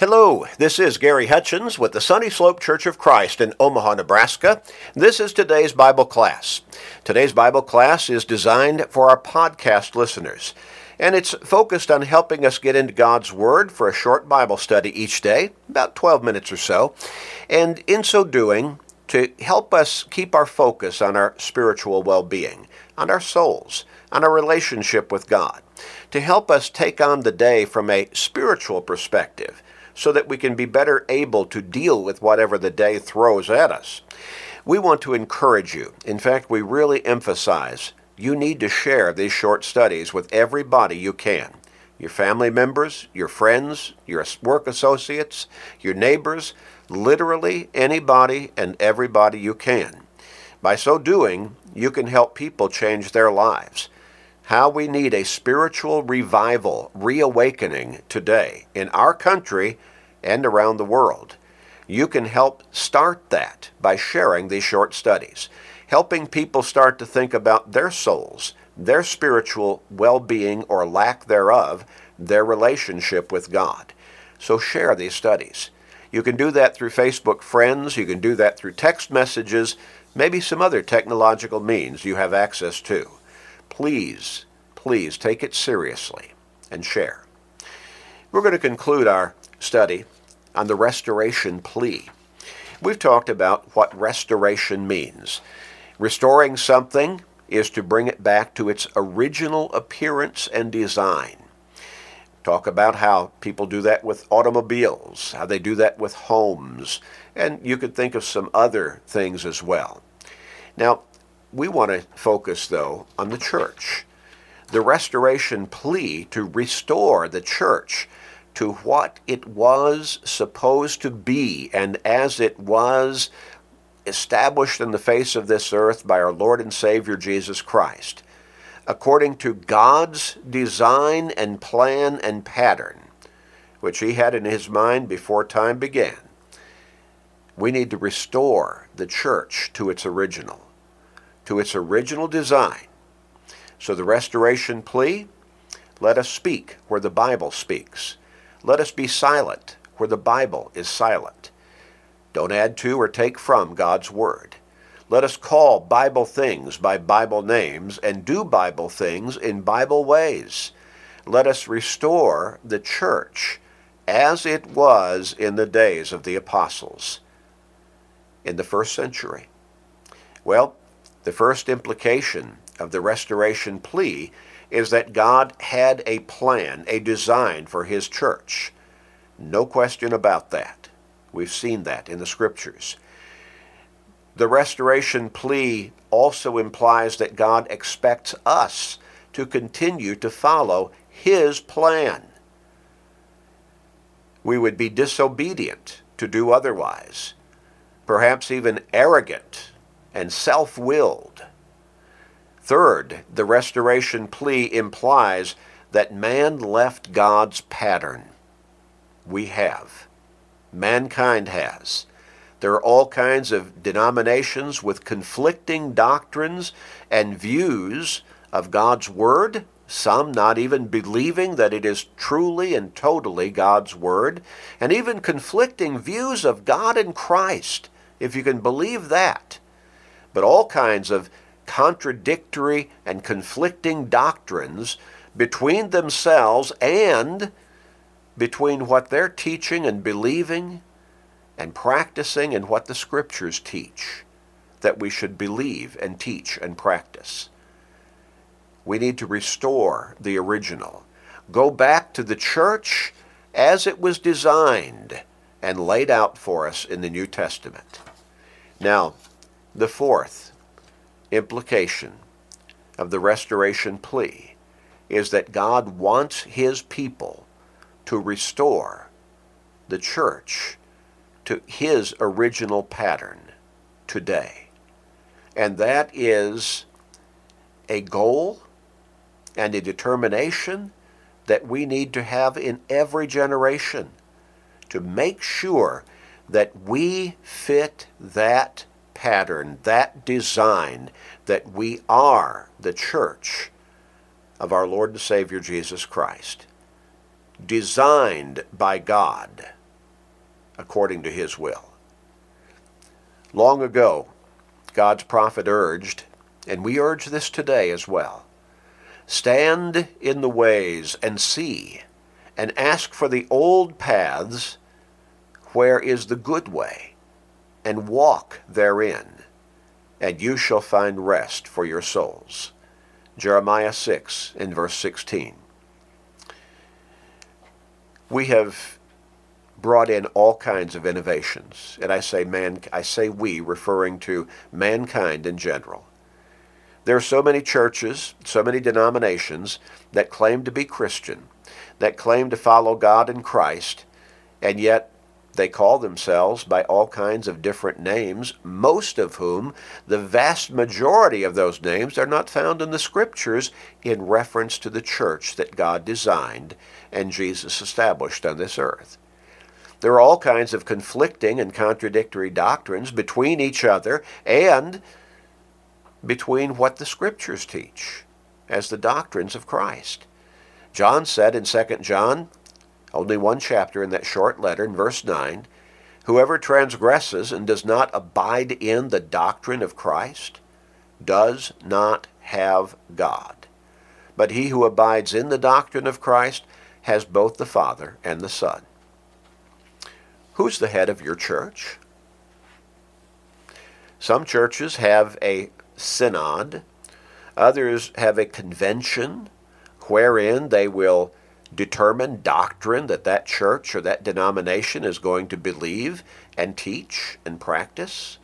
Hello, this is Gary Hutchins with the Sunny Slope Church of Christ in Omaha, Nebraska. This is today's Bible class. Today's Bible class is designed for our podcast listeners, and it's focused on helping us get into God's Word for a short Bible study each day, about 12 minutes or so, and in so doing, to help us keep our focus on our spiritual well being, on our souls, on our relationship with God, to help us take on the day from a spiritual perspective so that we can be better able to deal with whatever the day throws at us. We want to encourage you. In fact, we really emphasize you need to share these short studies with everybody you can your family members, your friends, your work associates, your neighbors, literally anybody and everybody you can. By so doing, you can help people change their lives. How we need a spiritual revival, reawakening today in our country and around the world. You can help start that by sharing these short studies, helping people start to think about their souls, their spiritual well being or lack thereof, their relationship with God. So share these studies. You can do that through Facebook friends, you can do that through text messages, maybe some other technological means you have access to. Please, please take it seriously and share. We're going to conclude our study on the restoration plea. We've talked about what restoration means. Restoring something is to bring it back to its original appearance and design. Talk about how people do that with automobiles, how they do that with homes, and you could think of some other things as well. Now, we want to focus, though, on the church. The restoration plea to restore the church to what it was supposed to be and as it was established in the face of this earth by our Lord and Savior Jesus Christ, according to God's design and plan and pattern, which He had in His mind before time began. We need to restore the church to its original, to its original design. So the restoration plea, let us speak where the Bible speaks. Let us be silent where the Bible is silent. Don't add to or take from God's Word. Let us call Bible things by Bible names and do Bible things in Bible ways. Let us restore the church as it was in the days of the apostles in the first century. Well, the first implication of the restoration plea is that God had a plan, a design for His church. No question about that. We've seen that in the Scriptures. The restoration plea also implies that God expects us to continue to follow His plan. We would be disobedient to do otherwise, perhaps even arrogant and self willed Third, the restoration plea implies that man left God's pattern. We have. Mankind has. There are all kinds of denominations with conflicting doctrines and views of God's Word, some not even believing that it is truly and totally God's Word, and even conflicting views of God and Christ, if you can believe that. But all kinds of contradictory and conflicting doctrines between themselves and between what they're teaching and believing and practicing and what the scriptures teach that we should believe and teach and practice. We need to restore the original. Go back to the church as it was designed and laid out for us in the New Testament. Now, the fourth implication of the restoration plea is that God wants his people to restore the church to his original pattern today. And that is a goal and a determination that we need to have in every generation to make sure that we fit that pattern, that design, that we are the church of our Lord and Savior Jesus Christ, designed by God according to his will. Long ago, God's prophet urged, and we urge this today as well stand in the ways and see, and ask for the old paths where is the good way, and walk therein, and you shall find rest for your souls. Jeremiah 6 in verse 16. We have brought in all kinds of innovations, and I say man I say we referring to mankind in general. There are so many churches, so many denominations that claim to be Christian, that claim to follow God and Christ, and yet they call themselves by all kinds of different names, most of whom, the vast majority of those names, are not found in the Scriptures in reference to the church that God designed and Jesus established on this earth. There are all kinds of conflicting and contradictory doctrines between each other and between what the Scriptures teach as the doctrines of Christ. John said in 2 John only one chapter in that short letter, in verse 9 Whoever transgresses and does not abide in the doctrine of Christ does not have God. But he who abides in the doctrine of Christ has both the Father and the Son. Who's the head of your church? Some churches have a synod, others have a convention wherein they will determine doctrine that that church or that denomination is going to believe and teach and practice.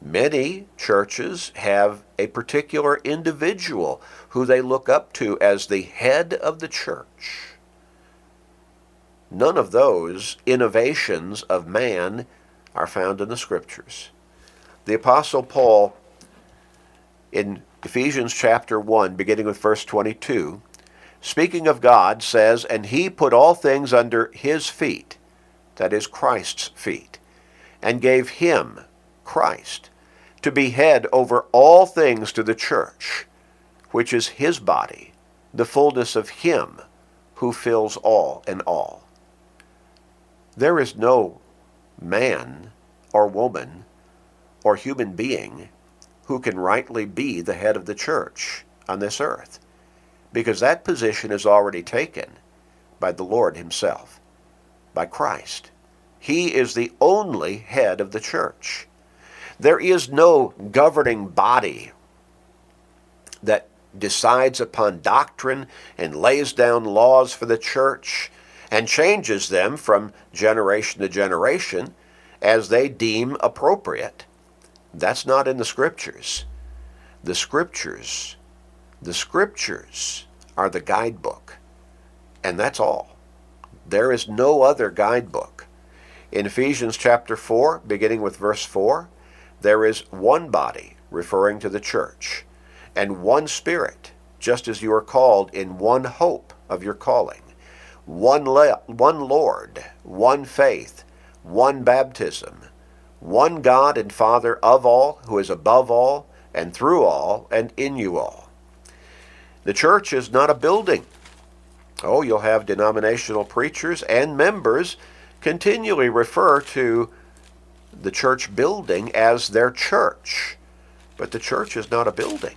Many churches have a particular individual who they look up to as the head of the church. None of those innovations of man are found in the scriptures. The Apostle Paul, in Ephesians chapter 1, beginning with verse 22, speaking of God, says, And he put all things under his feet, that is, Christ's feet, and gave him, Christ, to be head over all things to the church, which is his body, the fullness of him who fills all in all. There is no man or woman or human being who can rightly be the head of the church on this earth because that position is already taken by the Lord Himself, by Christ. He is the only head of the church. There is no governing body that decides upon doctrine and lays down laws for the church and changes them from generation to generation as they deem appropriate. That's not in the scriptures. The scriptures, the scriptures are the guidebook. And that's all. There is no other guidebook. In Ephesians chapter 4, beginning with verse 4, there is one body, referring to the church, and one spirit, just as you are called in one hope of your calling, one, le- one Lord, one faith, one baptism, one God and Father of all, who is above all, and through all, and in you all. The church is not a building. Oh, you'll have denominational preachers and members continually refer to the church building as their church. But the church is not a building.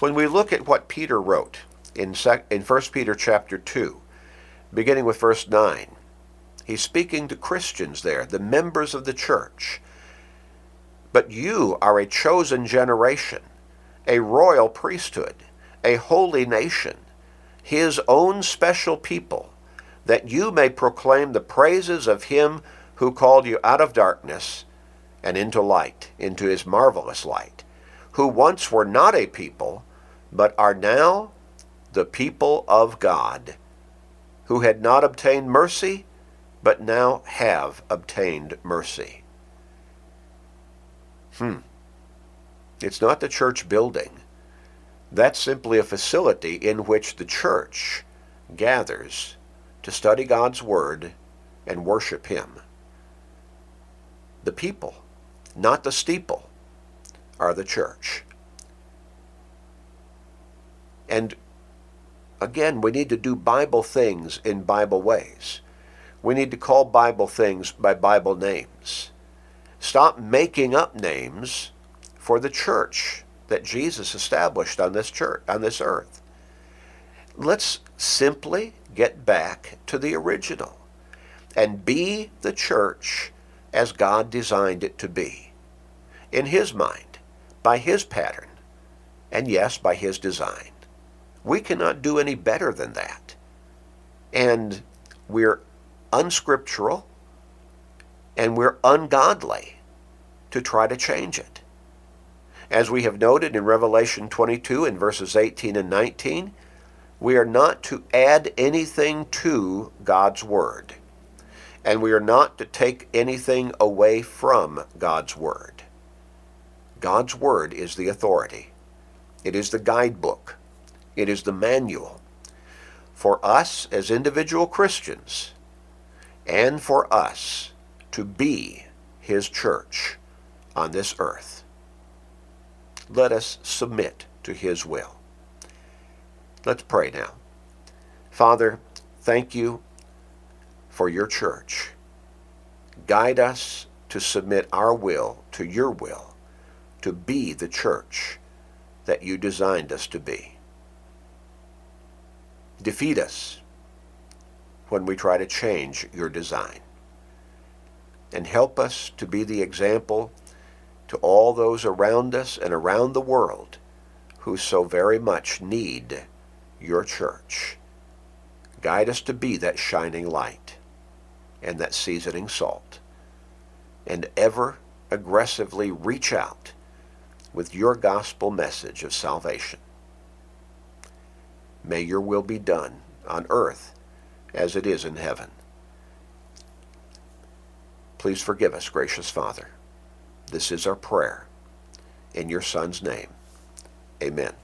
When we look at what Peter wrote in, in 1 Peter chapter 2, beginning with verse 9, he's speaking to Christians there, the members of the church. But you are a chosen generation, a royal priesthood a holy nation, his own special people, that you may proclaim the praises of him who called you out of darkness and into light, into his marvelous light, who once were not a people, but are now the people of God, who had not obtained mercy, but now have obtained mercy. Hmm. It's not the church building. That's simply a facility in which the church gathers to study God's Word and worship Him. The people, not the steeple, are the church. And again, we need to do Bible things in Bible ways. We need to call Bible things by Bible names. Stop making up names for the church that Jesus established on this church on this earth. Let's simply get back to the original and be the church as God designed it to be. In his mind, by his pattern, and yes, by his design. We cannot do any better than that. And we're unscriptural and we're ungodly to try to change it. As we have noted in Revelation 22 in verses 18 and 19, we are not to add anything to God's Word, and we are not to take anything away from God's Word. God's Word is the authority. It is the guidebook. It is the manual. For us as individual Christians, and for us to be His church on this earth. Let us submit to His will. Let's pray now. Father, thank you for your church. Guide us to submit our will to your will, to be the church that you designed us to be. Defeat us when we try to change your design. And help us to be the example to all those around us and around the world who so very much need your church. Guide us to be that shining light and that seasoning salt. And ever aggressively reach out with your gospel message of salvation. May your will be done on earth as it is in heaven. Please forgive us, gracious Father. This is our prayer. In your Son's name, amen.